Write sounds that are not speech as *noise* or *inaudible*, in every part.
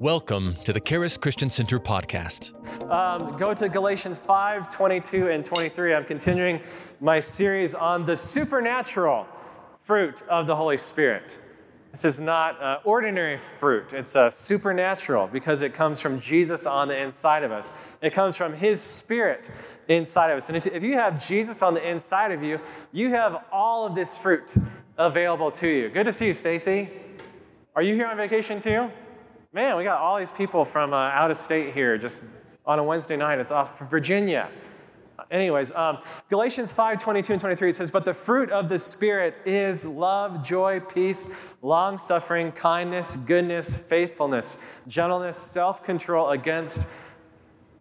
Welcome to the Charis Christian Center podcast. Um, go to Galatians 5 22 and 23. I'm continuing my series on the supernatural fruit of the Holy Spirit. This is not uh, ordinary fruit, it's uh, supernatural because it comes from Jesus on the inside of us. It comes from His Spirit inside of us. And if, if you have Jesus on the inside of you, you have all of this fruit available to you. Good to see you, Stacy. Are you here on vacation too? Man, we got all these people from uh, out of state here just on a Wednesday night. It's awesome. From Virginia. Anyways, um, Galatians 5 22 and 23 says, But the fruit of the Spirit is love, joy, peace, long suffering, kindness, goodness, faithfulness, gentleness, self control. Against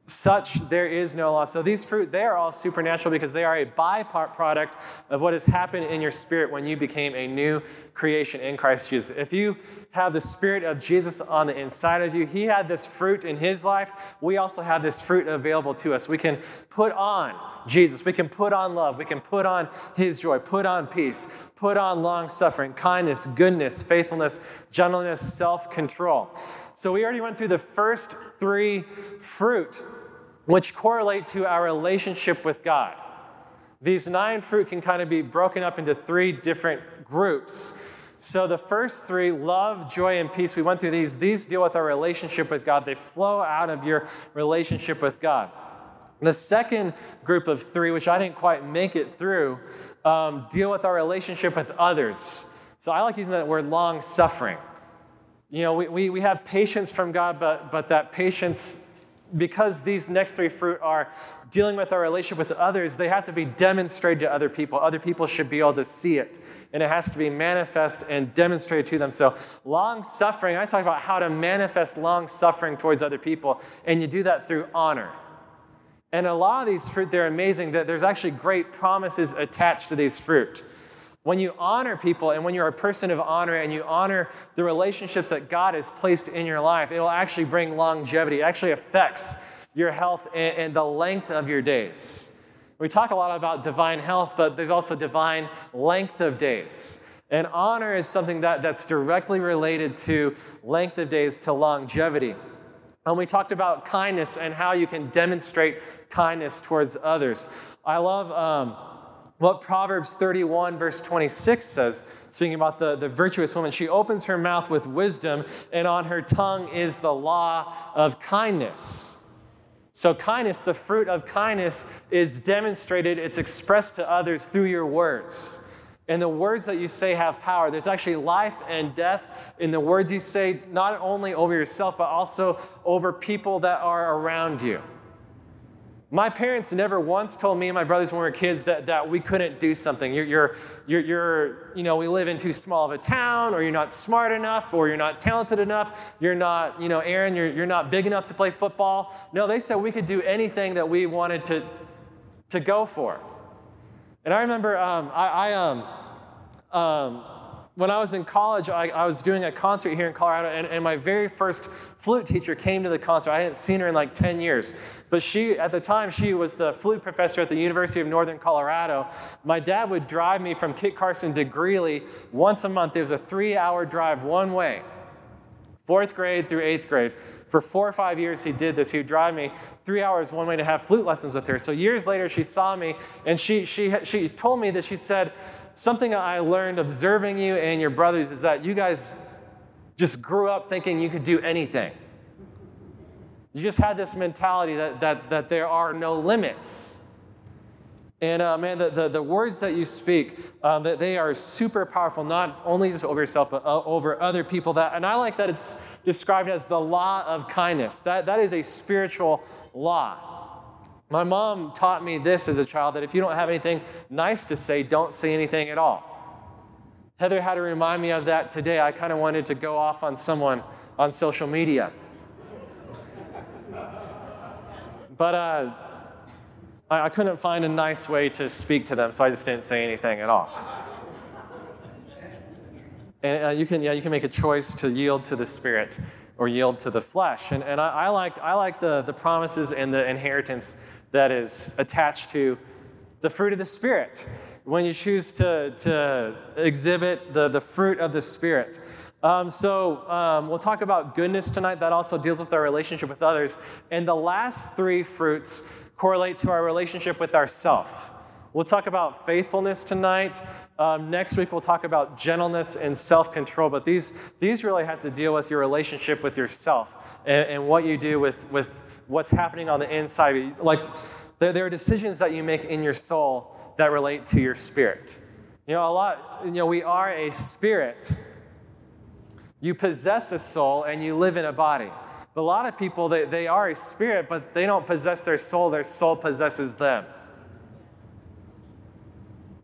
such there is no law. So these fruit, they are all supernatural because they are a byproduct of what has happened in your spirit when you became a new creation in Christ Jesus. If you have the spirit of Jesus on the inside of you, he had this fruit in his life. We also have this fruit available to us. We can put on Jesus. We can put on love. We can put on his joy, put on peace, put on long suffering, kindness, goodness, faithfulness, gentleness, self control. So we already went through the first three fruit, which correlate to our relationship with God. These nine fruit can kind of be broken up into three different groups. So the first three, love, joy, and peace, we went through these. These deal with our relationship with God. They flow out of your relationship with God. The second group of three, which I didn't quite make it through, um, deal with our relationship with others. So I like using that word long suffering. You know, we, we, we have patience from God, but, but that patience, because these next three fruit are dealing with our relationship with others, they have to be demonstrated to other people. Other people should be able to see it, and it has to be manifest and demonstrated to them. So, long suffering, I talk about how to manifest long suffering towards other people, and you do that through honor. And a lot of these fruit, they're amazing that there's actually great promises attached to these fruit. When you honor people and when you're a person of honor and you honor the relationships that God has placed in your life, it'll actually bring longevity. It actually affects your health and, and the length of your days. We talk a lot about divine health, but there's also divine length of days. And honor is something that, that's directly related to length of days, to longevity. And we talked about kindness and how you can demonstrate kindness towards others. I love um, what Proverbs 31, verse 26 says, speaking about the, the virtuous woman. She opens her mouth with wisdom, and on her tongue is the law of kindness. So, kindness, the fruit of kindness, is demonstrated, it's expressed to others through your words. And the words that you say have power. There's actually life and death in the words you say, not only over yourself, but also over people that are around you. My parents never once told me and my brothers when we were kids that, that we couldn't do something. You're, you're, you're, you're, you know, we live in too small of a town, or you're not smart enough, or you're not talented enough. You're not, you know, Aaron, you're, you're not big enough to play football. No, they said we could do anything that we wanted to, to go for. And I remember um, I, I um, um, when I was in college, I, I, was doing a concert here in Colorado, and, and, my very first flute teacher came to the concert. I hadn't seen her in like 10 years. But she, at the time, she was the flute professor at the University of Northern Colorado. My dad would drive me from Kit Carson to Greeley once a month. It was a three hour drive one way, fourth grade through eighth grade. For four or five years, he did this. He would drive me three hours one way to have flute lessons with her. So years later, she saw me, and she, she, she told me that she said, Something I learned observing you and your brothers is that you guys just grew up thinking you could do anything. You just had this mentality that, that, that there are no limits. And uh, man, the, the, the, words that you speak, uh, that they are super powerful, not only just over yourself, but uh, over other people. That, and I like that it's described as the law of kindness. That, that is a spiritual law. My mom taught me this as a child that if you don't have anything nice to say, don't say anything at all. Heather had to remind me of that today. I kind of wanted to go off on someone on social media. But uh, I, I couldn't find a nice way to speak to them, so I just didn't say anything at all. And uh, you can, yeah, you can make a choice to yield to the Spirit or yield to the flesh. And, and I, I like, I like the, the promises and the inheritance that is attached to the fruit of the Spirit. When you choose to, to exhibit the, the fruit of the Spirit, Um, so um, we'll talk about goodness tonight. That also deals with our relationship with others. And the last three fruits correlate to our relationship with ourself. We'll talk about faithfulness tonight. Um, next week, we'll talk about gentleness and self control. But these, these really have to deal with your relationship with yourself and, and what you do with, with what's happening on the inside. Like, there, there are decisions that you make in your soul that relate to your spirit. You know, a lot, you know, we are a spirit. You possess a soul and you live in a body. But a lot of people, they, they are a spirit, but they don't possess their soul, their soul possesses them.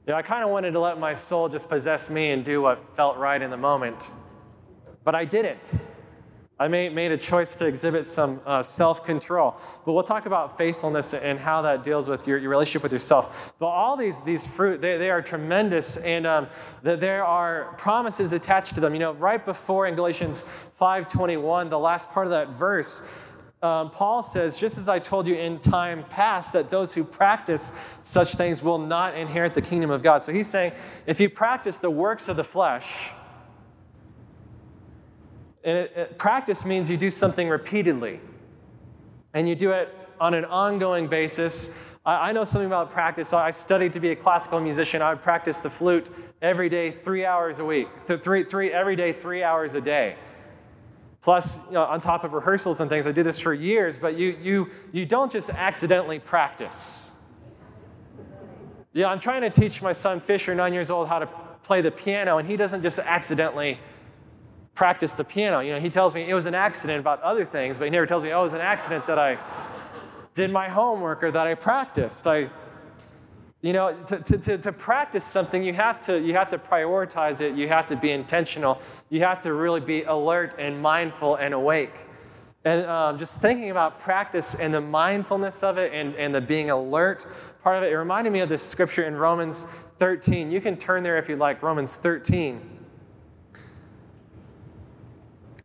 You know, I kind of wanted to let my soul just possess me and do what felt right in the moment, but I didn't. I made, a choice to exhibit some uh, self control. But we'll talk about faithfulness and how that deals with your, your relationship with yourself. But all these, these fruit, they, they are tremendous, and um, there are promises attached to them. You know, right before in Galatians 5.21, the last part of that verse, um, Paul says, just as I told you in time past, that those who practice such things will not inherit the kingdom of God. So he's saying, if you practice the works of the flesh, and it, it, practice means you do something repeatedly, and you do it on an ongoing basis. I, I know something about practice. I studied to be a classical musician. I would practice the flute every day, three hours a week, three, three, every day, three hours a day. Plus, you know, on top of rehearsals and things, I did this for years, but you, you, you don't just accidentally practice. Yeah, I'm trying to teach my son Fisher, nine years old, how to play the piano, and he doesn't just accidentally practice the piano. You know, he tells me it was an accident about other things, but he never tells me, oh, it was an accident that I did my homework or that I practiced. I you know, to, to, to, practice something, you have, to, you have to prioritize it. You have to be intentional. You have to really be alert and mindful and awake. And um, just thinking about practice and the mindfulness of it and, and the being alert part of it, it reminded me of this scripture in Romans 13. You can turn there if you like, Romans 13.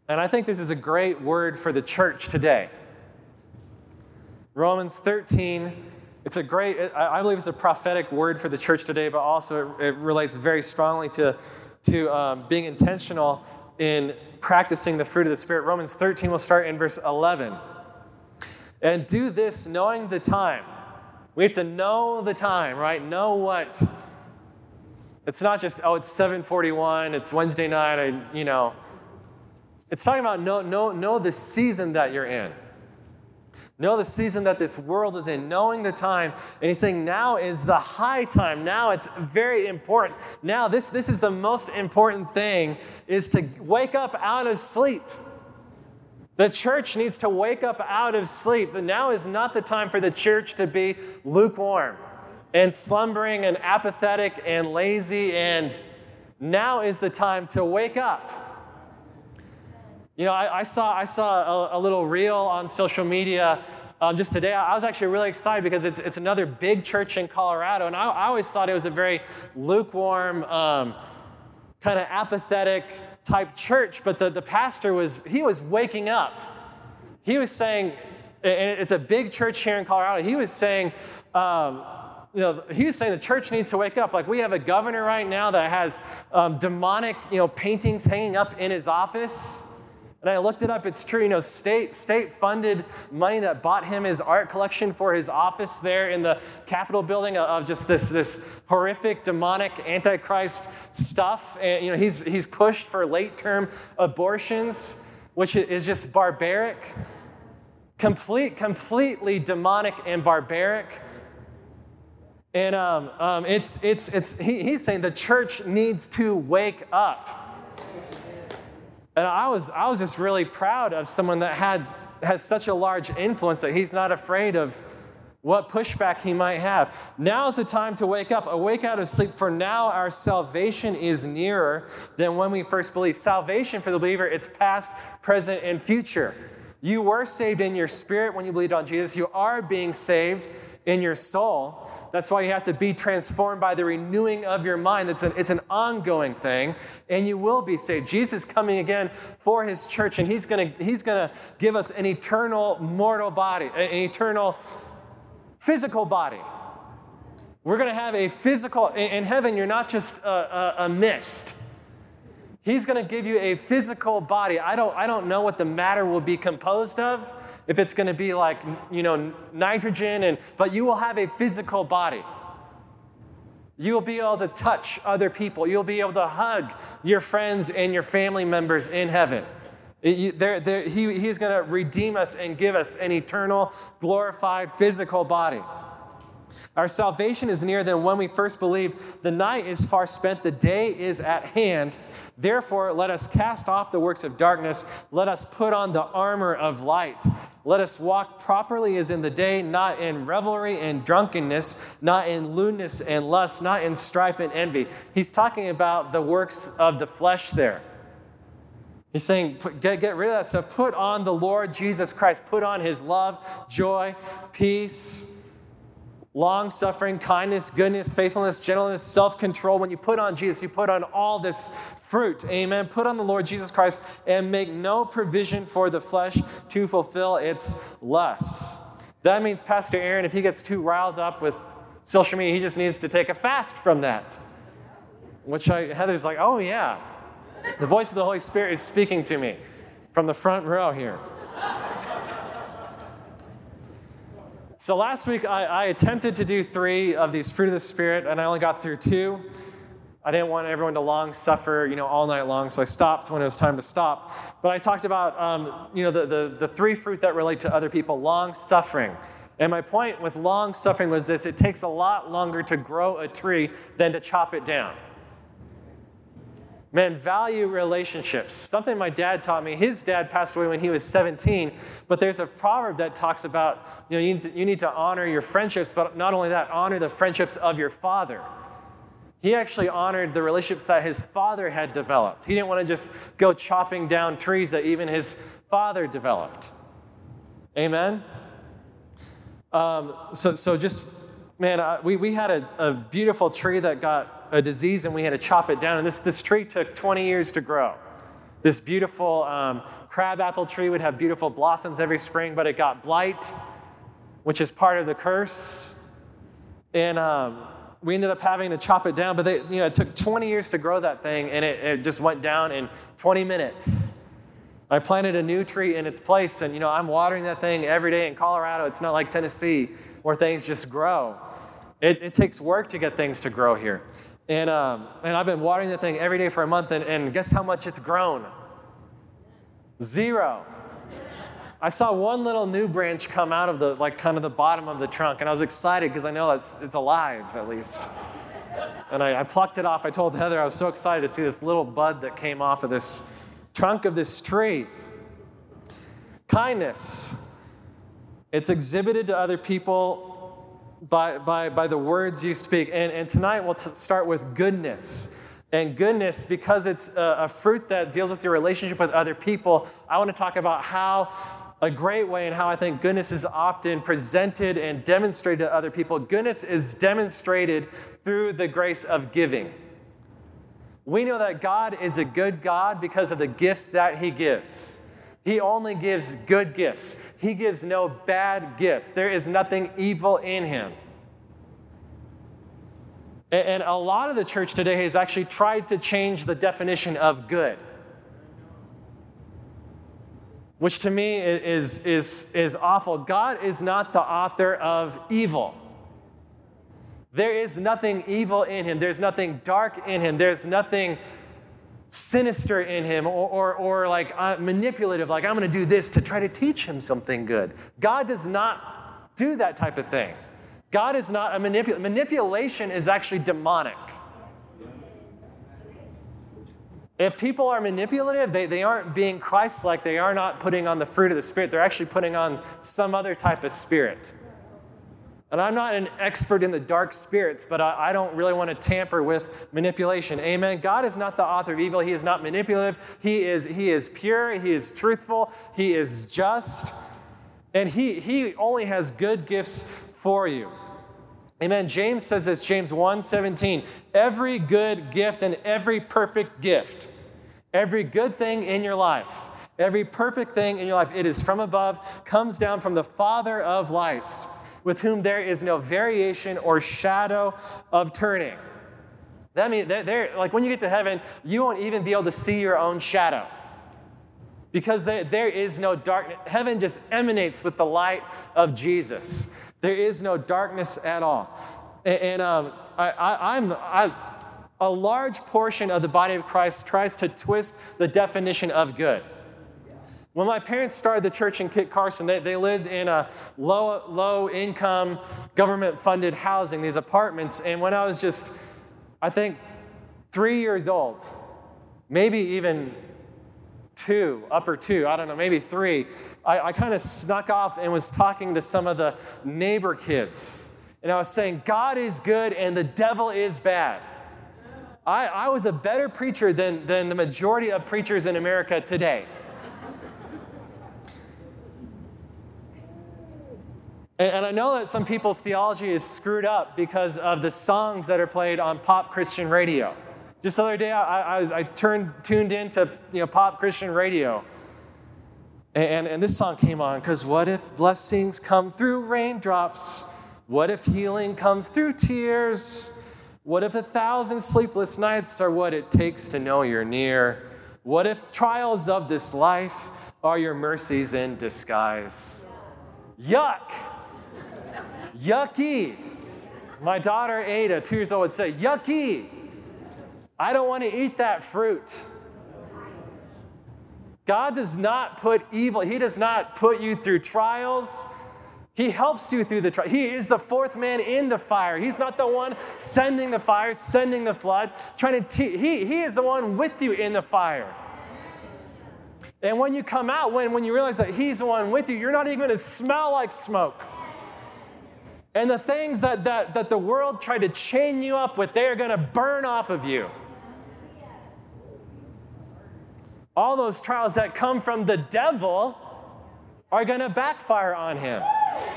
And I think this is a great word for the church today. Romans 13 it's a great, I believe it's a prophetic word for the church today, but also it, relates very strongly to, to um, being intentional in practicing the fruit of the Spirit. Romans 13 will start in verse 11. And do this knowing the time. We have to know the time, right? Know what. It's not just, oh, it's 741, it's Wednesday night, I, you know. It's talking about know, know, know the season that you're in. Know the season that this world is in, knowing the time. And he's saying now is the high time. Now it's very important. Now, this, this is the most important thing is to wake up out of sleep. The church needs to wake up out of sleep. Now is not the time for the church to be lukewarm and slumbering and apathetic and lazy. And now is the time to wake up you know, I, I saw, I saw a, a, little reel on social media um, just today. I was actually really excited because it's, it's another big church in Colorado. And I, I always thought it was a very lukewarm, um, kind of apathetic type church. But the, the pastor was, he was waking up. He was saying, and it's a big church here in Colorado, he was saying, um, you know, he was saying the church needs to wake up. Like we have a governor right now that has um, demonic, you know, paintings hanging up in his office. And I looked it up, it's true, you know, state, state funded money that bought him his art collection for his office there in the Capitol building of just this, this horrific, demonic, antichrist stuff. And, you know, he's, he's pushed for late term abortions, which is just barbaric. Complete, completely demonic and barbaric. And um, um, it's, it's, it's, he, he's saying the church needs to wake up. And I was, I was just really proud of someone that had, has such a large influence that he's not afraid of what pushback he might have. Now is the time to wake up. Awake out of sleep, for now our salvation is nearer than when we first believed. Salvation for the believer, it's past, present, and future. You were saved in your spirit when you believed on Jesus. You are being saved in your soul. That's why you have to be transformed by the renewing of your mind. It's an, it's an ongoing thing, and you will be saved. Jesus coming again for his church, and he's going he's gonna give us an eternal mortal body, an eternal physical body. We're going to have a physical, in heaven, you're not just a, a, a mist. He's going to give you a physical body. I don't, I don't know what the matter will be composed of, if it's going to be like, you know, nitrogen, and, but you will have a physical body. You'll be able to touch other people. You'll be able to hug your friends and your family members in heaven. It, they're, they're, he, he's going to redeem us and give us an eternal, glorified physical body. Our salvation is nearer than when we first believed. The night is far spent, the day is at hand. Therefore, let us cast off the works of darkness. Let us put on the armor of light. Let us walk properly as in the day, not in revelry and drunkenness, not in lewdness and lust, not in strife and envy. He's talking about the works of the flesh there. He's saying, get, get rid of that stuff. Put on the Lord Jesus Christ. Put on his love, joy, peace long suffering, kindness, goodness, faithfulness, gentleness, self control. When you put on Jesus, you put on all this fruit. Amen. Put on the Lord Jesus Christ and make no provision for the flesh to fulfill its lusts. That means Pastor Aaron, if he gets too riled up with social media, he just needs to take a fast from that. Which I, Heather's like, oh yeah, the voice of the Holy Spirit is speaking to me from the front row here. So last week I, I, attempted to do three of these fruit of the spirit, and I only got through two. I didn't want everyone to long suffer, you know, all night long, so I stopped when it was time to stop. But I talked about, um, you know, the, the, the three fruit that relate to other people, long suffering. And my point with long suffering was this: it takes a lot longer to grow a tree than to chop it down. Man, value relationships. Something my dad taught me. His dad passed away when he was 17, but there's a proverb that talks about you know you need to, you need to honor your friendships, but not only that, honor the friendships of your father. He actually honored the relationships that his father had developed. He didn't want to just go chopping down trees that even his father developed. Amen? Um, so, so just, man, uh, we, we had a, a beautiful tree that got a disease and we had to chop it down. And this, this tree took 20 years to grow. This beautiful um, crabapple tree would have beautiful blossoms every spring, but it got blight, which is part of the curse. And um, we ended up having to chop it down, but they, you know, it took 20 years to grow that thing, and it, it just went down in 20 minutes. I planted a new tree in its place, and you know, I'm watering that thing every day in Colorado. It's not like Tennessee where things just grow. It, it takes work to get things to grow here. And, um, and I've been watering that thing every day for a month, and, and guess how much it's grown? Zero. I saw one little new branch come out of the, like, kind of the bottom of the trunk, and I was excited because I know it's, it's alive at least. And I, I plucked it off. I told Heather I was so excited to see this little bud that came off of this trunk of this tree. Kindness. It's exhibited to other people by, by, by the words you speak. And, and tonight we'll t- start with goodness. And goodness, because it's a, a fruit that deals with your relationship with other people, I want to talk about how a great way and how I think goodness is often presented and demonstrated to other people. Goodness is demonstrated through the grace of giving. We know that God is a good God because of the gifts that He gives. He only gives good gifts. He gives no bad gifts. There is nothing evil in him. And a lot of the church today has actually tried to change the definition of good, which to me is, is, is awful. God is not the author of evil. There is nothing evil in him, there's nothing dark in him, there's nothing sinister in him or, or, or like uh, manipulative, like I'm going to do this to try to teach him something good. God does not do that type of thing. God is not a manipulator. Manipulation is actually demonic. If people are manipulative, they, they aren't being Christ like, they are not putting on the fruit of the Spirit, they're actually putting on some other type of spirit. And I'm not an expert in the dark spirits, but I, I, don't really want to tamper with manipulation. Amen. God is not the author of evil. He is not manipulative. He is, he is pure. He is truthful. He is just. And he, he only has good gifts for you. Amen. James says this, James 1 17. Every good gift and every perfect gift, every good thing in your life, every perfect thing in your life, it is from above, comes down from the Father of lights with whom there is no variation or shadow of turning. That means they're, they're, like when you get to heaven, you won't even be able to see your own shadow because there, there is no darkness. Heaven just emanates with the light of Jesus. There is no darkness at all. And, and um, I, I, I'm, I, a large portion of the body of Christ tries to twist the definition of good. When my parents started the church in Kit Carson, they, they lived in a low, low income, government funded housing, these apartments. And when I was just, I think, three years old, maybe even two, upper two, I don't know, maybe three, I, I kind of snuck off and was talking to some of the neighbor kids. And I was saying, God is good and the devil is bad. I, I was a better preacher than, than the majority of preachers in America today. And, I know that some people's theology is screwed up because of the songs that are played on pop Christian radio. Just the other day, I, I, I turned, tuned into you know, pop Christian radio. And, and this song came on because what if blessings come through raindrops? What if healing comes through tears? What if a thousand sleepless nights are what it takes to know you're near? What if trials of this life are your mercies in disguise? Yuck! Yucky! My daughter Ada, two years old, would say, Yucky! I don't want to eat that fruit. God does not put evil, He does not put you through trials. He helps you through the trial. He is the fourth man in the fire. He's not the one sending the fire, sending the flood, trying to te- he, he is the one with you in the fire. And when you come out, when, when you realize that He's the one with you, you're not even going to smell like smoke. And the things that, that, that the world tried to chain you up with, they are going to burn off of you. all those trials that come from the devil are going to backfire on him.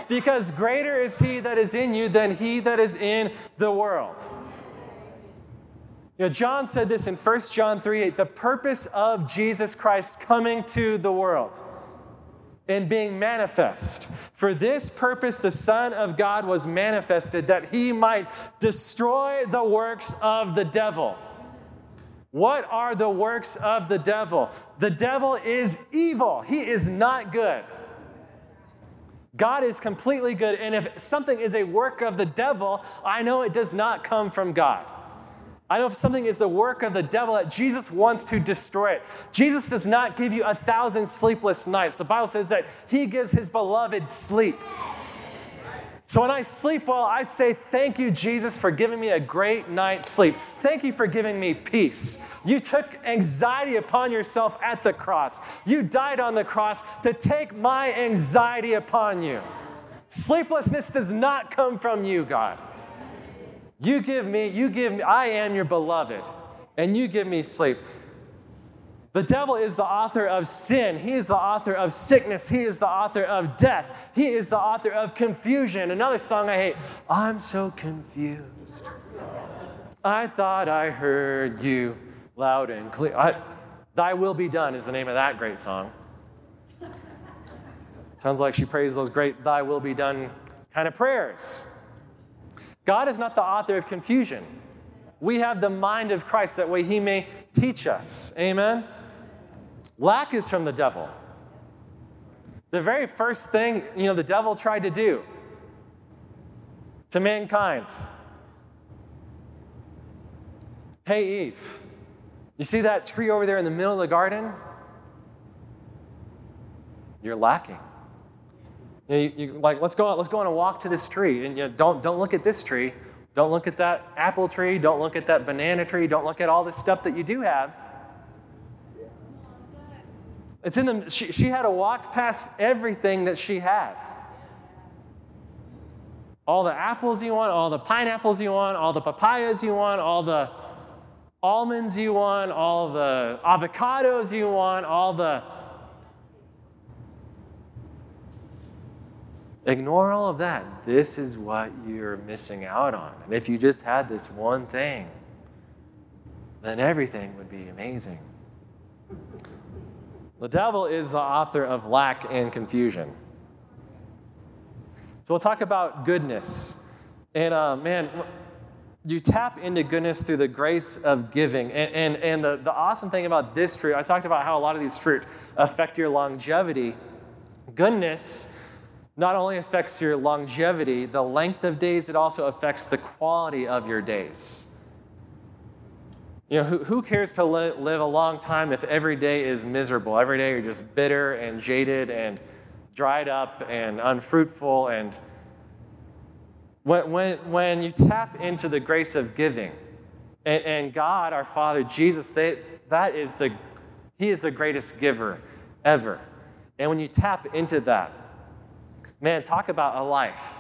Because greater is he that is in you than he that is in the world. You know, John said this in 1 John 3 8, the purpose of Jesus Christ coming to the world and being manifest. For this purpose, the Son of God was manifested that he might destroy the works of the devil. What are the works of the devil? The devil is evil, he is not good. God is completely good, and if something is a work of the devil, I know it does not come from God. I know if something is the work of the devil that Jesus wants to destroy it. Jesus does not give you a thousand sleepless nights. The Bible says that he gives his beloved sleep. So when I sleep well, I say, Thank you, Jesus, for giving me a great night's sleep. Thank you for giving me peace. You took anxiety upon yourself at the cross. You died on the cross to take my anxiety upon you. Sleeplessness does not come from you, God. You give me, you give me, I am your beloved, and you give me sleep. The devil is the author of sin. He is the author of sickness. He is the author of death. He is the author of confusion. Another song I hate I'm so confused. I thought I heard you loud and clear. I, Thy will be done is the name of that great song. Sounds like she prays those great Thy will be done kind of prayers. God is not the author of confusion. We have the mind of Christ that way he may teach us. Amen. Lack is from the devil. The very first thing, you know, the devil tried to do to mankind. Hey, Eve, you see that tree over there in the middle of the garden? You're lacking. You, know, you, you, like, let's go on, let's go on a walk to this tree. And you know, don't, don't look at this tree. Don't look at that apple tree. Don't look at that banana tree. Don't look at all this stuff that you do have. It's in the, she, she had to walk past everything that she had. All the apples you want, all the pineapples you want, all the papayas you want, all the almonds you want, all the avocados you want, all the. Ignore all of that. This is what you're missing out on. And if you just had this one thing, then everything would be amazing. The devil is the author of lack and confusion. So we'll talk about goodness. And uh, man, you tap into goodness through the grace of giving. And, and, and the, the awesome thing about this fruit, I talked about how a lot of these fruit affect your longevity. Goodness not only affects your longevity, the length of days, it also affects the quality of your days. You know, who, who cares to li- live a long time if every day is miserable? Every day you're just bitter and jaded and dried up and unfruitful. And when, when, when you tap into the grace of giving, and, and God, our Father, Jesus, they, that is the, He is the greatest giver ever. And when you tap into that, man, talk about a life.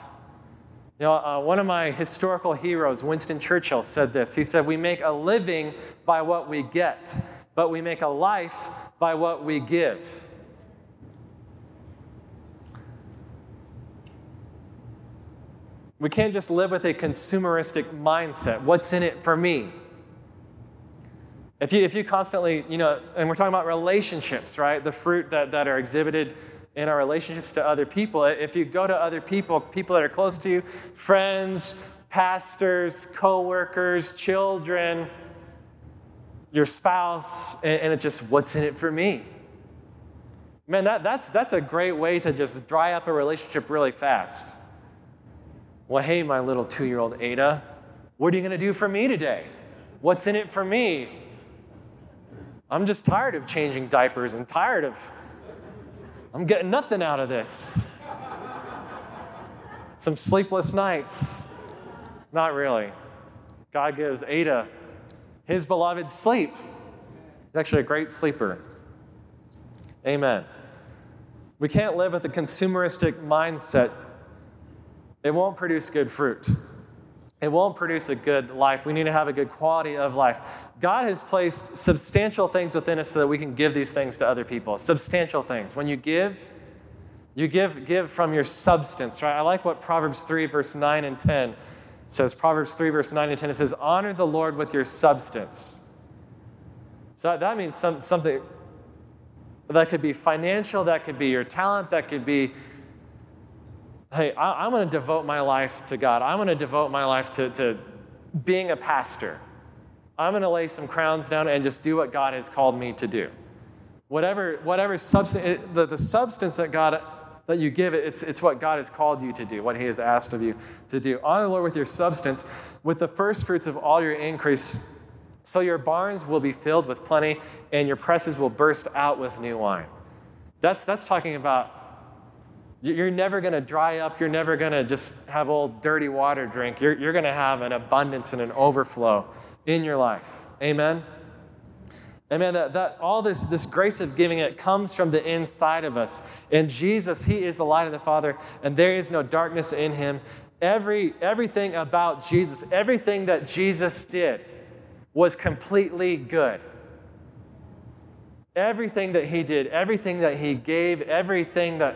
You know, uh, one of my historical heroes, Winston Churchill, said this. He said, We make a living by what we get, but we make a life by what we give. We can't just live with a consumeristic mindset. What's in it for me? If you, if you constantly, you know, and we're talking about relationships, right? The fruit that, that are exhibited in our relationships to other people. If you go to other people, people that are close to you, friends, pastors, coworkers, children, your spouse, and, it's just what's in it for me. Man, that, that's, that's a great way to just dry up a relationship really fast. Well, hey, my little two year old Ada, what are you going to do for me today? What's in it for me? I'm just tired of changing diapers and tired of I'm getting nothing out of this. Some sleepless nights. Not really. God gives Ada his beloved sleep. He's actually a great sleeper. Amen. We can't live with a consumeristic mindset, it won't produce good fruit it won't produce a good life. We need to have a good quality of life. God has placed substantial things within us so that we can give these things to other people. Substantial things. When you give, you give, give from your substance, right? I like what Proverbs 3, verse 9 and 10 says. Proverbs 3, verse 9 and 10, it says, Honor the Lord with your substance. So that means some, something that could be financial, that could be your talent, that could be hey, I, am going to devote my life to God. I'm going to devote my life to, to being a pastor. I'm going to lay some crowns down and just do what God has called me to do. Whatever, whatever substance, the, the substance that God that you give it, it's, it's what God has called you to do, what He has asked of you to do. Honor the Lord with your substance, with the first fruits of all your increase, so your barns will be filled with plenty, and your presses will burst out with new wine. That's, that's talking about you're never going to dry up. You're never going to just have old dirty water drink. You're, you're going to have an abundance and an overflow in your life. Amen? Amen. That, that all this, this grace of giving it comes from the inside of us. And Jesus, He is the light of the Father, and there is no darkness in Him. Every, everything about Jesus, everything that Jesus did was completely good. Everything that He did, everything that He gave, everything that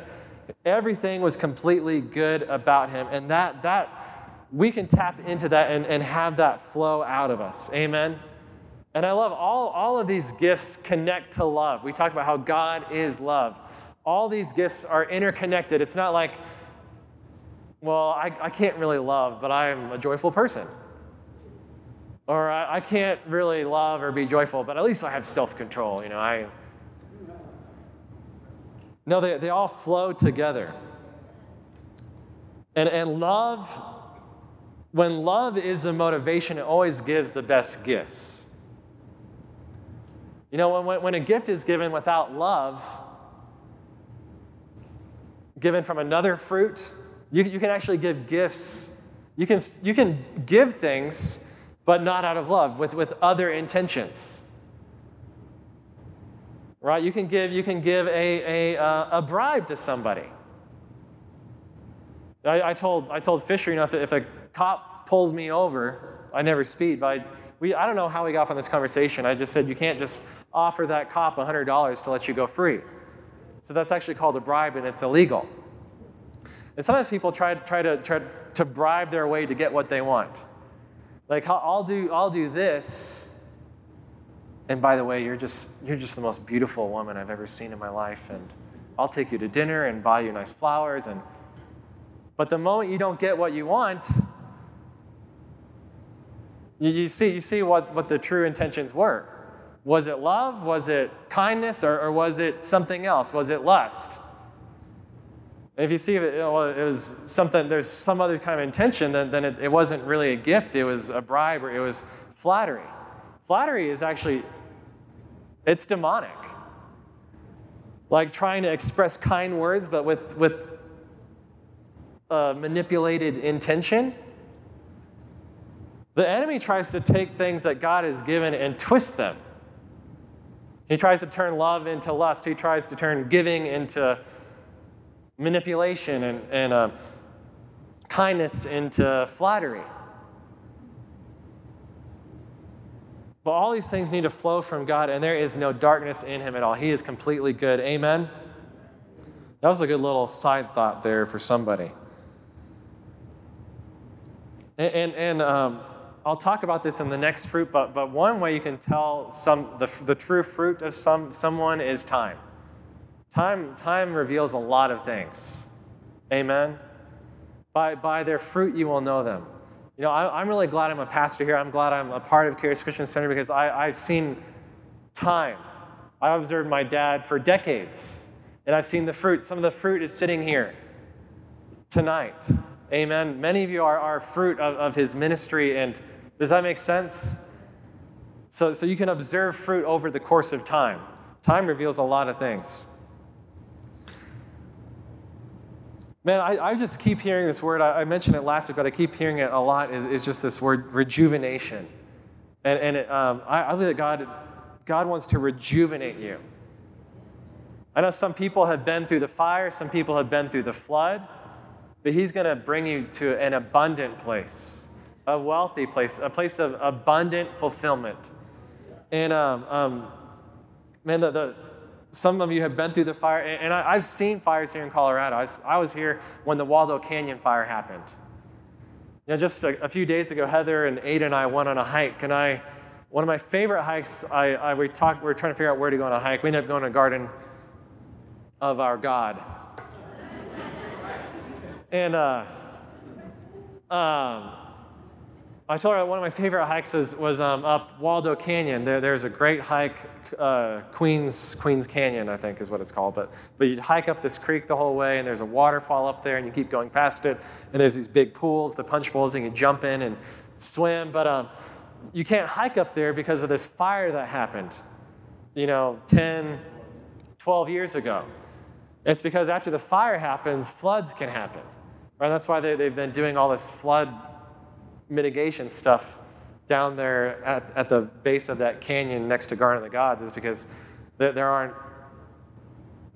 Everything was completely good about him. And that, that we can tap into that and, and have that flow out of us. Amen. And I love all, all of these gifts connect to love. We talked about how God is love. All these gifts are interconnected. It's not like, well, I, I can't really love, but I'm a joyful person. Or I, I can't really love or be joyful, but at least I have self control. You know, I, no, they, they all flow together. And, and love, when love is the motivation, it always gives the best gifts. You know, when, when a gift is given without love, given from another fruit, you, you can actually give gifts. You can, you can give things, but not out of love, with, with other intentions right? You can give, you can give a, a, uh, a bribe to somebody. I, I, told, I told Fisher, you know, if, if a cop pulls me over, I never speed, but I, we, I don't know how we got off on this conversation. I just said, you can't just offer that cop $100 to let you go free. So that's actually called a bribe and it's illegal. And sometimes people try, try, to, try to bribe their way to get what they want. Like, I'll do, I'll do this and by the way, you're just, you're just the most beautiful woman I've ever seen in my life. And I'll take you to dinner and buy you nice flowers. And, but the moment you don't get what you want, You, you see, you see what, what the true intentions were. Was it love? Was it kindness? Or, or was it something else? Was it lust? And if you see it, well, it was something, there's some other kind of intention, then, then it, it wasn't really a gift, it was a bribe, or it was flattery. Flattery is actually, it's demonic. Like trying to express kind words, but with, with manipulated intention. The enemy tries to take things that God has given and twist them. He tries to turn love into lust. He tries to turn giving into manipulation and, and uh, kindness into flattery. But all these things need to flow from God, and there is no darkness in Him at all. He is completely good. Amen? That was a good little side thought there for somebody. And, and, and um, I'll talk about this in the next fruit, but, but one way you can tell some, the, the true fruit of some, someone is time. Time, time reveals a lot of things. Amen? By, by their fruit, you will know them. You know, I, am really glad I'm a pastor here. I'm glad I'm a part of Charis Christian Center because I, I've seen time. I have observed my dad for decades, and I've seen the fruit. Some of the fruit is sitting here tonight. Amen. Many of you are, are fruit of, of his ministry, and does that make sense? So, so you can observe fruit over the course of time. Time reveals a lot of things. Man, I, I just keep hearing this word. I, I, mentioned it last week, but I keep hearing it a lot. Is, is just this word rejuvenation, and and it, um, I, I believe that God God wants to rejuvenate you. I know some people have been through the fire, some people have been through the flood, but He's going to bring you to an abundant place, a wealthy place, a place of abundant fulfillment. And um, um, man, the, the some of you have been through the fire, and I, have seen fires here in Colorado. I was, here when the Waldo Canyon fire happened. You know, just a, few days ago, Heather and Ada and I went on a hike, and I, one of my favorite hikes, I, I we talked, we were trying to figure out where to go on a hike. We ended up going to Garden of Our God. *laughs* and uh, um, I told her one of my favorite hikes was, was um, up Waldo Canyon. There, there's a great hike, uh, Queens, Queens Canyon, I think is what it's called. But, but you hike up this creek the whole way, and there's a waterfall up there, and you keep going past it. And there's these big pools, the punch bowls, and you jump in and swim. But um, you can't hike up there because of this fire that happened, you know, 10, 12 years ago. It's because after the fire happens, floods can happen. Right? That's why they, they've been doing all this flood mitigation stuff down there at, at the base of that canyon next to Garden of the Gods is because there aren't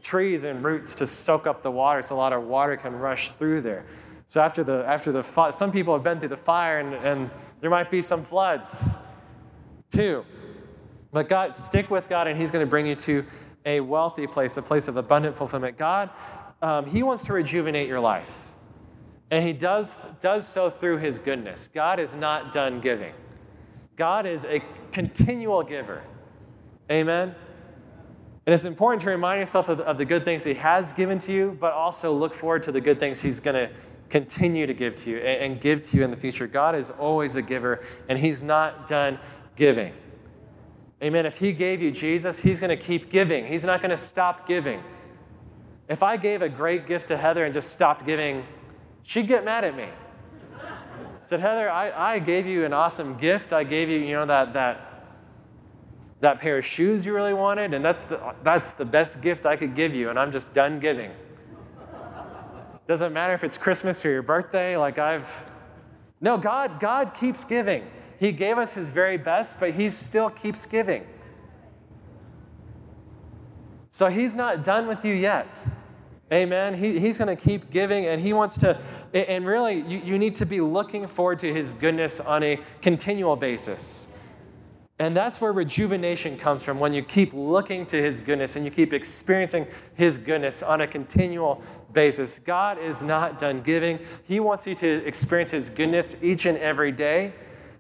trees and roots to soak up the water, so a lot of water can rush through there. So after the after the some people have been through the fire, and, and there might be some floods too. But God, stick with God, and He's going to bring you to a wealthy place, a place of abundant fulfillment. God, um, He wants to rejuvenate your life. And he does, does so through his goodness. God is not done giving, God is a continual giver. Amen? And it's important to remind yourself of the, of the good things he has given to you, but also look forward to the good things he's going to continue to give to you and, and give to you in the future. God is always a giver, and he's not done giving. Amen. If he gave you Jesus, he's going to keep giving. He's not going to stop giving. If I gave a great gift to Heather and just stopped giving, she'd get mad at me. said, Heather, I, I gave you an awesome gift. I gave you, you know, that, that, that pair of shoes you really wanted, and that's the, that's the best gift I could give you, and I'm just done giving. Doesn't matter if it's Christmas or your birthday, like I've. No, God, God keeps giving. He gave us his very best, but he still keeps giving. So he's not done with you yet. Amen. He, he's going to keep giving, and he wants to, and really, you, you need to be looking forward to his goodness on a continual basis. And that's where rejuvenation comes from when you keep looking to his goodness and you keep experiencing his goodness on a continual basis. God is not done giving, he wants you to experience his goodness each and every day.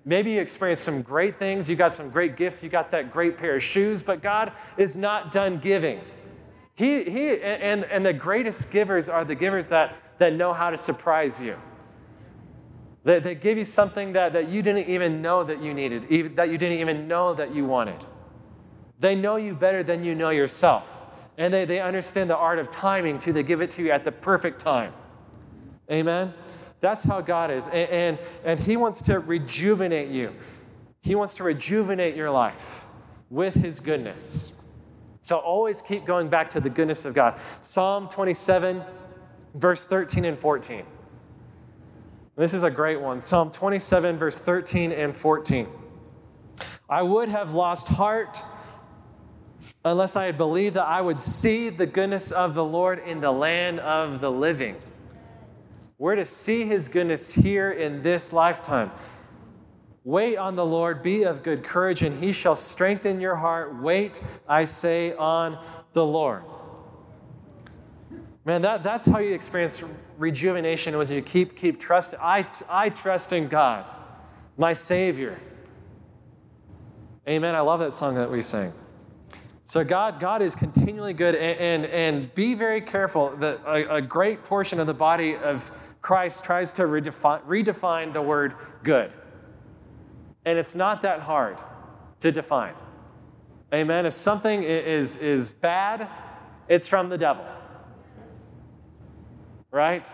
Maybe you experienced some great things, you got some great gifts, you got that great pair of shoes, but God is not done giving. He, he, and, and the greatest givers are the givers that, that know how to surprise you. That, they give you something that, that you didn't even know that you needed, even, that you didn't even know that you wanted. They know you better than you know yourself. And they, they understand the art of timing too. They give it to you at the perfect time. Amen? That's how God is. And, and, and He wants to rejuvenate you, He wants to rejuvenate your life with His goodness. So always keep going back to the goodness of God. Psalm 27, verse 13 and 14. This is a great one. Psalm 27, verse 13 and 14. I would have lost heart unless I had believed that I would see the goodness of the Lord in the land of the living. We're to see his goodness here in this lifetime. Wait on the Lord, be of good courage, and he shall strengthen your heart. Wait, I say, on the Lord. Man, that, that's how you experience rejuvenation was you keep, keep trusting. I, I trust in God, my Savior. Amen. I love that song that we sing. So God, God is continually good, and, and, and be very careful that a, a, great portion of the body of Christ tries to redefine, redefine the word good. And it's not that hard to define. Amen. If something is, is bad, it's from the devil. Right?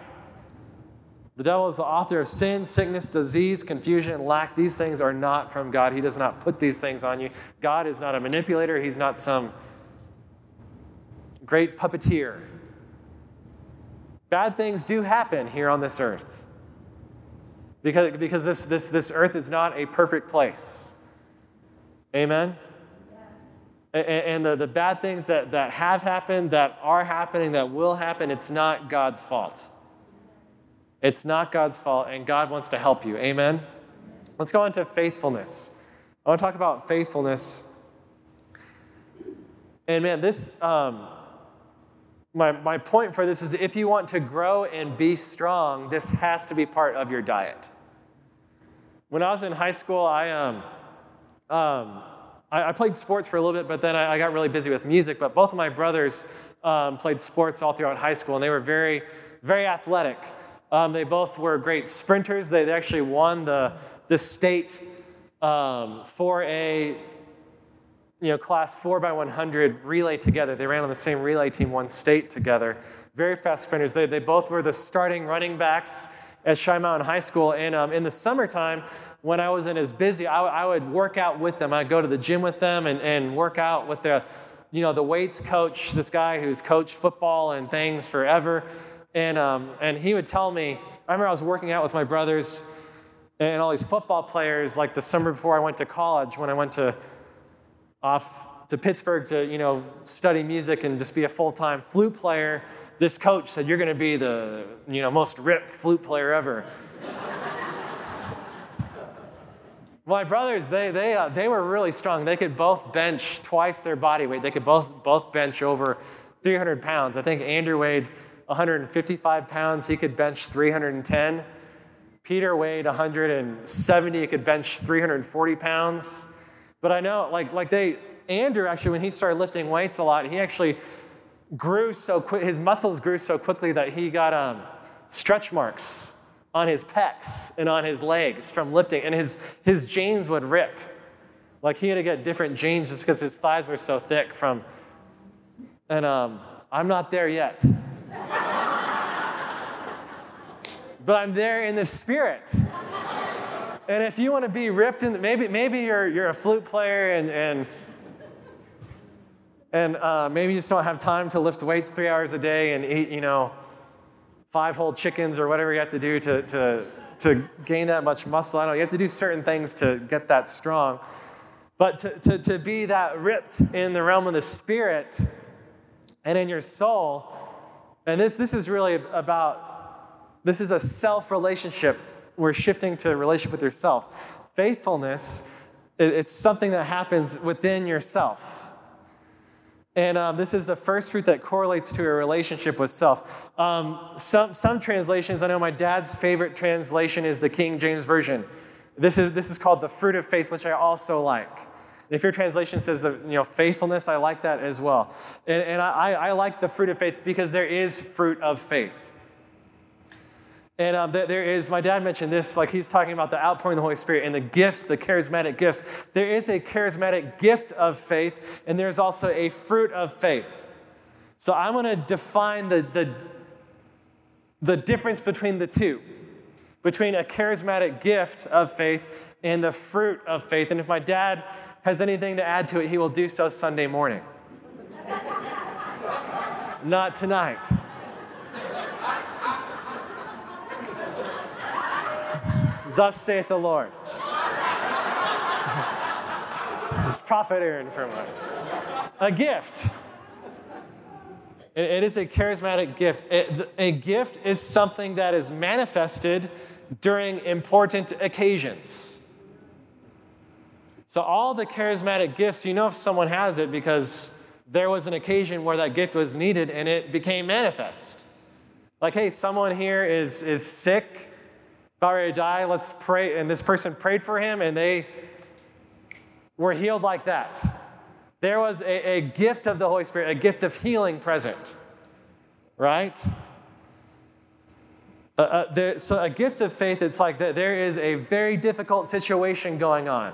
The devil is the author of sin, sickness, disease, confusion, lack. These things are not from God. He does not put these things on you. God is not a manipulator, He's not some great puppeteer. Bad things do happen here on this earth because, because this, this, this earth is not a perfect place. Amen? And, and the, the bad things that, that have happened, that are happening, that will happen, it's not God's fault. It's not God's fault, and God wants to help you. Amen? Let's go on to faithfulness. I want to talk about faithfulness. And man, this, um, my, my point for this is if you want to grow and be strong, this has to be part of your diet. When I was in high school, I, um, um, I, I, played sports for a little bit, but then I, I, got really busy with music. But both of my brothers um, played sports all throughout high school, and they were very, very athletic. Um, they both were great sprinters. They, they actually won the, the state um, 4A, you know, class 4 by 100 relay together. They ran on the same relay team, won state together. Very fast sprinters. They, they both were the starting running backs at Cheyenne Mountain High School. And um, in the summertime, when I wasn't as busy, I, I, would work out with them. I'd go to the gym with them and, and work out with the, you know, the weights coach, this guy who's coached football and things forever. And, um, and he would tell me, I remember I was working out with my brothers and all these football players like the summer before I went to college when I went to off to Pittsburgh to, you know, study music and just be a full-time flute player. This coach said, you're going to be the, you know, most ripped flute player ever. my brothers, they, they, uh, they were really strong. They could both bench twice their body weight. They could both, both bench over 300 pounds. I think Andrew weighed 155 pounds, he could bench 310. Peter weighed 170, he could bench 340 pounds. But I know, like, like they, Andrew actually, when he started lifting weights a lot, he actually grew so quick, his muscles grew so quickly that he got um, stretch marks on his pecs and on his legs from lifting, and his, his jeans would rip. Like he had to get different jeans just because his thighs were so thick from, and um, I'm not there yet *laughs* but I'm there in the spirit. And if you want to be ripped in, maybe, maybe you're, you're a flute player and, and, and uh, maybe you just don't have time to lift weights three hours a day and eat, you know, five whole chickens or whatever you have to do to, to, to gain that much muscle. I don't know. You have to do certain things to get that strong. But to, to, to be that ripped in the realm of the spirit and in your soul, and this, this is really about, this is a self relationship. We're shifting to a relationship with yourself. Faithfulness, it's something that happens within yourself. And um, this is the first fruit that correlates to a relationship with self. Um, some, some translations, I know my dad's favorite translation is the King James Version. This is, this is called the fruit of faith, which I also like. If your translation says you know, faithfulness, I like that as well. And, and I, I like the fruit of faith because there is fruit of faith. And um, there is, my dad mentioned this, like he's talking about the outpouring of the Holy Spirit and the gifts, the charismatic gifts. There is a charismatic gift of faith, and there's also a fruit of faith. So I'm going to define the, the, the difference between the two, between a charismatic gift of faith and the fruit of faith. And if my dad has anything to add to it, he will do so Sunday morning. *laughs* Not tonight. Thus saith the Lord. this prophet Aaron from a, a gift. It, it is a charismatic gift. It, a gift is something that is manifested during important occasions. So, all the charismatic gifts, you know if someone has it because there was an occasion where that gift was needed and it became manifest. Like, hey, someone here is, is sick, die, let's pray. And this person prayed for him and they were healed like that. There was a, a gift of the Holy Spirit, a gift of healing present, right? Uh, uh, there, so, a gift of faith, it's like that there is a very difficult situation going on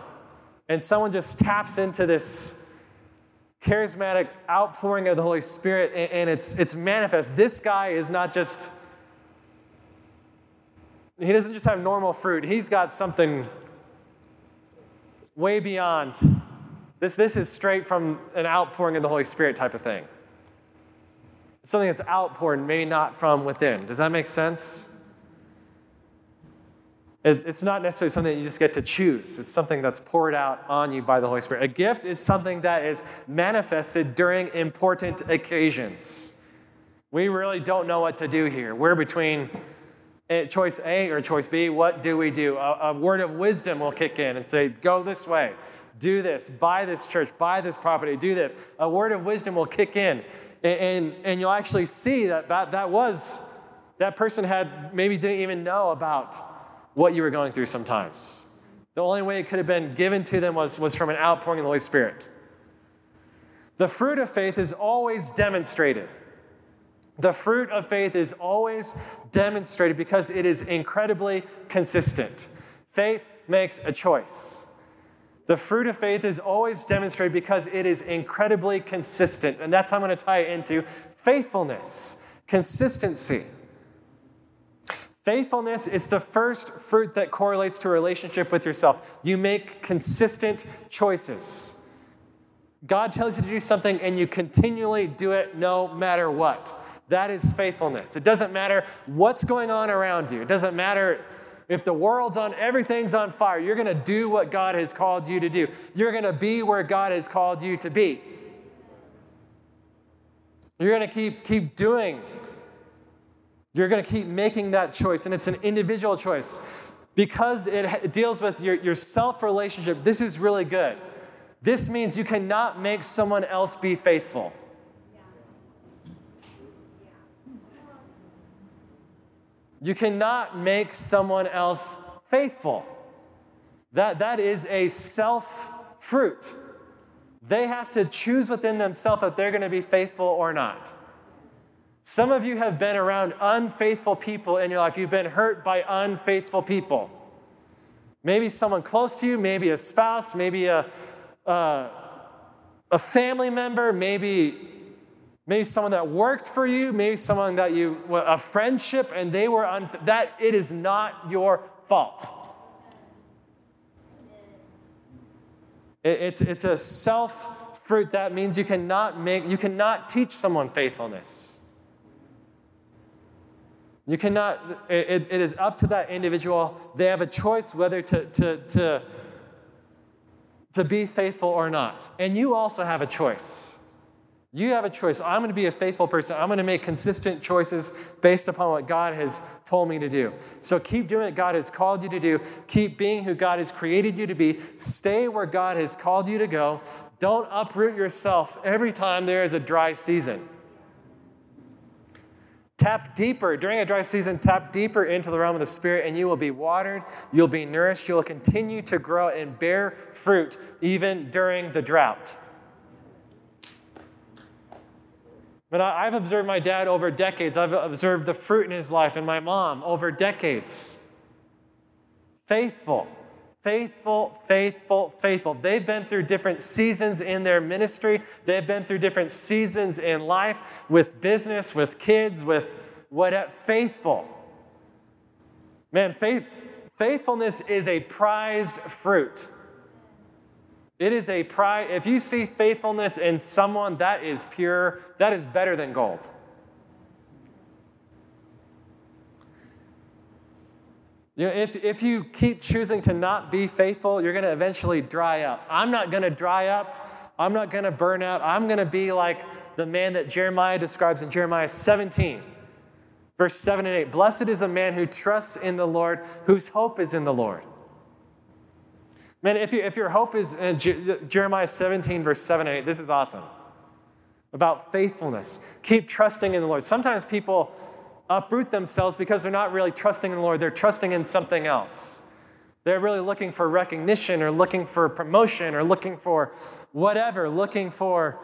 and someone just taps into this charismatic outpouring of the Holy Spirit and, and it's, it's manifest. This guy is not just, he doesn't just have normal fruit, he's got something way beyond. This, this is straight from an outpouring of the Holy Spirit type of thing. something that's outpoured, maybe not from within. Does that make sense? It's not necessarily something that you just get to choose. It's something that's poured out on you by the Holy Spirit. A gift is something that is manifested during important occasions. We really don't know what to do here. We're between Eh, choice A or choice B. What do we do? A, a word of wisdom will kick in and say, go this way, do this, buy this church, buy this property, do this. A word of wisdom will kick in. And, and, and you'll actually see that, that that was, that person had maybe didn't even know about what you were going through sometimes. The only way it could have been given to them was, was from an outpouring of the Holy Spirit. The fruit of faith is always demonstrated. The fruit of faith is always demonstrated because it is incredibly consistent. Faith makes a choice. The fruit of faith is always demonstrated because it is incredibly consistent. And that's how I'm going to tie it into faithfulness, consistency. Faithfulness is the first fruit that correlates to a relationship with yourself. You make consistent choices. God tells you to do something and you continually do it no matter what. That is faithfulness. It doesn't matter what's going on around you. It doesn't matter if the world's on, everything's on fire. You're going to do what God has called you to do. You're going to be where God has called you to be. You're going to keep, keep doing you're going to keep making that choice, and it's an individual choice. Because it deals with your, your self relationship, this is really good. This means you cannot make someone else be faithful. You cannot make someone else faithful. That, that is a self fruit. They have to choose within themselves if they're going to be faithful or not. Some of you have been around unfaithful people in your life. You've been hurt by unfaithful people. Maybe someone close to you, maybe a spouse, maybe a, a, a family member, maybe, maybe someone that worked for you, maybe someone that you, a friendship, and they were, un, that it is not your fault. It, it's, it's a self fruit. That means you cannot make, you cannot teach someone faithfulness. You cannot, it, it is up to that individual. They have a choice whether to, to, to, to be faithful or not. And you also have a choice. You have a choice. I'm going to be a faithful person. I'm going to make consistent choices based upon what God has told me to do. So keep doing what God has called you to do. Keep being who God has created you to be. Stay where God has called you to go. Don't uproot yourself every time there is a dry season. Tap deeper. During a dry season, tap deeper into the realm of the Spirit, and you will be watered, you'll be nourished, you'll continue to grow and bear fruit even during the drought. But I, I've observed my dad over decades. I've observed the fruit in his life and my mom over decades. Faithful, faithful, faithful, faithful. They've been through different seasons in their ministry. They've been through different seasons in life with business, with kids, with what faithful. Man, faith, faithfulness is a prized fruit. It is a pride. If you see faithfulness in someone, that is pure, that is better than gold. You know, if, if you keep choosing to not be faithful, you're going to eventually dry up. I'm not going to dry up. I'm not going to burn out. I'm going to be like the man that Jeremiah describes in Jeremiah 17, verse 7 and 8. Blessed is the man who trusts in the Lord, whose hope is in the Lord. Man, if, you, if your hope is in Jeremiah 17, verse 7 and 8, this is awesome. About faithfulness. Keep trusting in the Lord. Sometimes people uproot themselves because they're not really trusting in the Lord, they're trusting in something else. They're really looking for recognition or looking for promotion or looking for whatever, looking for.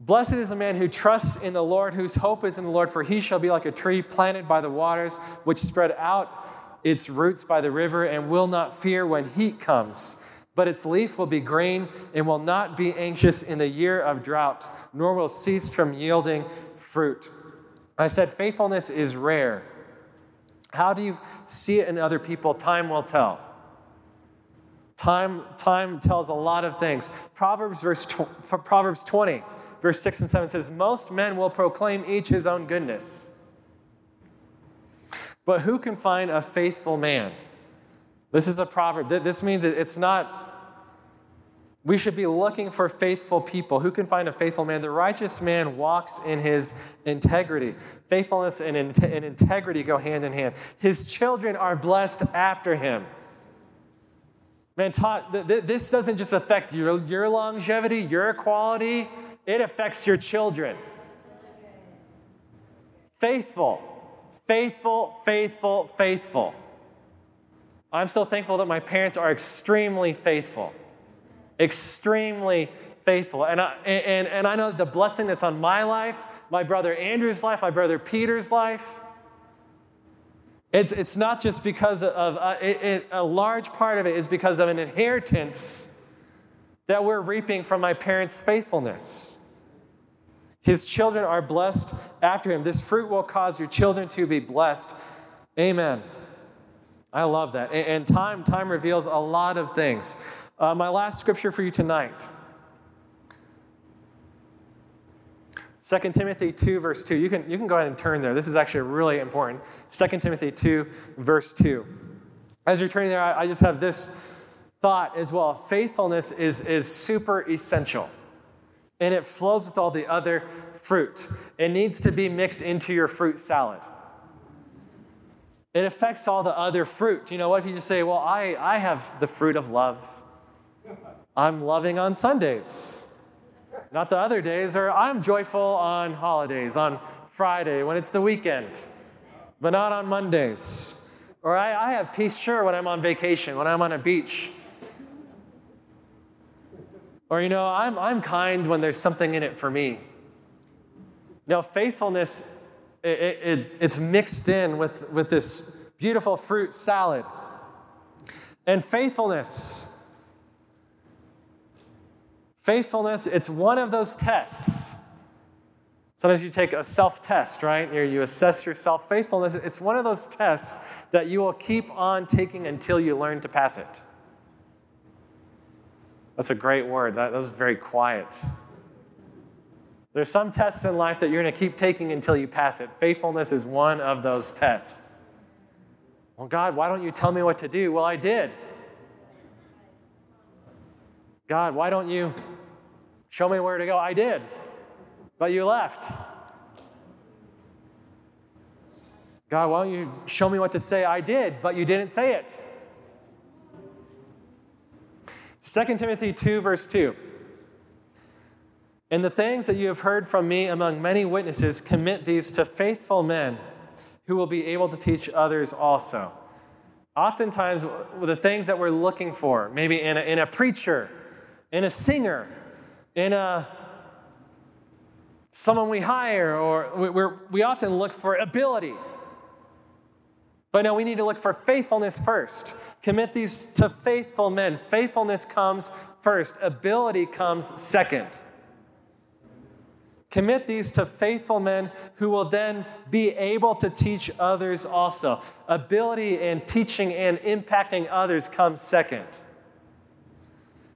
Blessed is the man who trusts in the Lord, whose hope is in the Lord, for he shall be like a tree planted by the waters, which spread out its roots by the river and will not fear when heat comes. But its leaf will be green and will not be anxious in the year of drought, nor will cease from yielding fruit. I said, faithfulness is rare. How do you see it in other people? Time will tell. Time, time tells a lot of things. Proverbs, verse Proverbs 20, verse 6 and 7 says, Most men will proclaim each his own goodness. But who can find a faithful man? This is a proverb. This means it's not we should be looking for faithful people. Who can find a faithful man? The righteous man walks in his integrity. Faithfulness and, in- and integrity go hand in hand. His children are blessed after him. Man, th- th- this doesn't just affect your, your longevity, your quality, it affects your children. Faithful, faithful, faithful, faithful. I'm so thankful that my parents are extremely faithful extremely faithful. And I, and, and I know the blessing that's on my life, my brother Andrew's life, my brother Peter's life. It's, it's not just because of, uh, it, it, a large part of it is because of an inheritance that we're reaping from my parents' faithfulness. His children are blessed after him. This fruit will cause your children to be blessed. Amen. I love that. And, time, time reveals a lot of things. Uh, my last scripture for you tonight 2 Timothy 2, verse 2. You can, you can go ahead and turn there. This is actually really important. 2 Timothy 2, verse 2. As you're turning there, I, I just have this thought as well. Faithfulness is, is super essential, and it flows with all the other fruit. It needs to be mixed into your fruit salad. It affects all the other fruit. You know, what if you just say, Well, I, I have the fruit of love. I'm loving on Sundays, not the other days, or I'm joyful on holidays, on Friday when it's the weekend, but not on Mondays. Or I, I have peace, sure, when I'm on vacation, when I'm on a beach. Or, you know, I'm, I'm kind when there's something in it for me. Now, faithfulness, it, it, it's mixed in with, with this beautiful fruit salad. And faithfulness, Faithfulness, it's one of those tests. Sometimes you take a self test, right? You assess yourself. Faithfulness, it's one of those tests that you will keep on taking until you learn to pass it. That's a great word. That, was very quiet. There's some tests in life that you're going to keep taking until you pass it. Faithfulness is one of those tests. Well, God, why don't you tell me what to do? Well, I did. God, why don't you show me where to go? I did, but you left. God, why don't you show me what to say? I did, but you didn't say it. 2 Timothy 2, verse 2. And the things that you have heard from me among many witnesses, commit these to faithful men who will be able to teach others also. Oftentimes, the things that we're looking for, maybe in a, in a preacher, in a singer, in a someone we hire, or we we often look for ability. But no, we need to look for faithfulness first. Commit these to faithful men. Faithfulness comes first, ability comes second. Commit these to faithful men who will then be able to teach others also. Ability and teaching and impacting others comes second.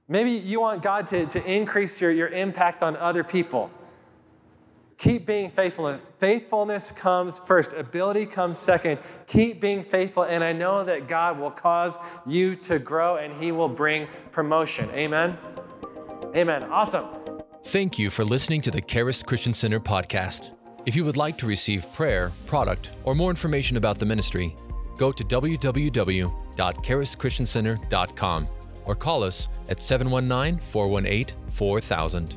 Maybe you want God to, to increase your, your impact on other people. Keep being faithfulness. Faithfulness comes first, ability comes second. Keep being faithful, and I know that God will cause you to grow and He will bring promotion. Amen. Amen. Awesome. Thank you for listening to the Charis Christian Center podcast. If you would like to receive prayer, product, or more information about the ministry, go to www.charischristiancenter.com or call us at 719 418 4000.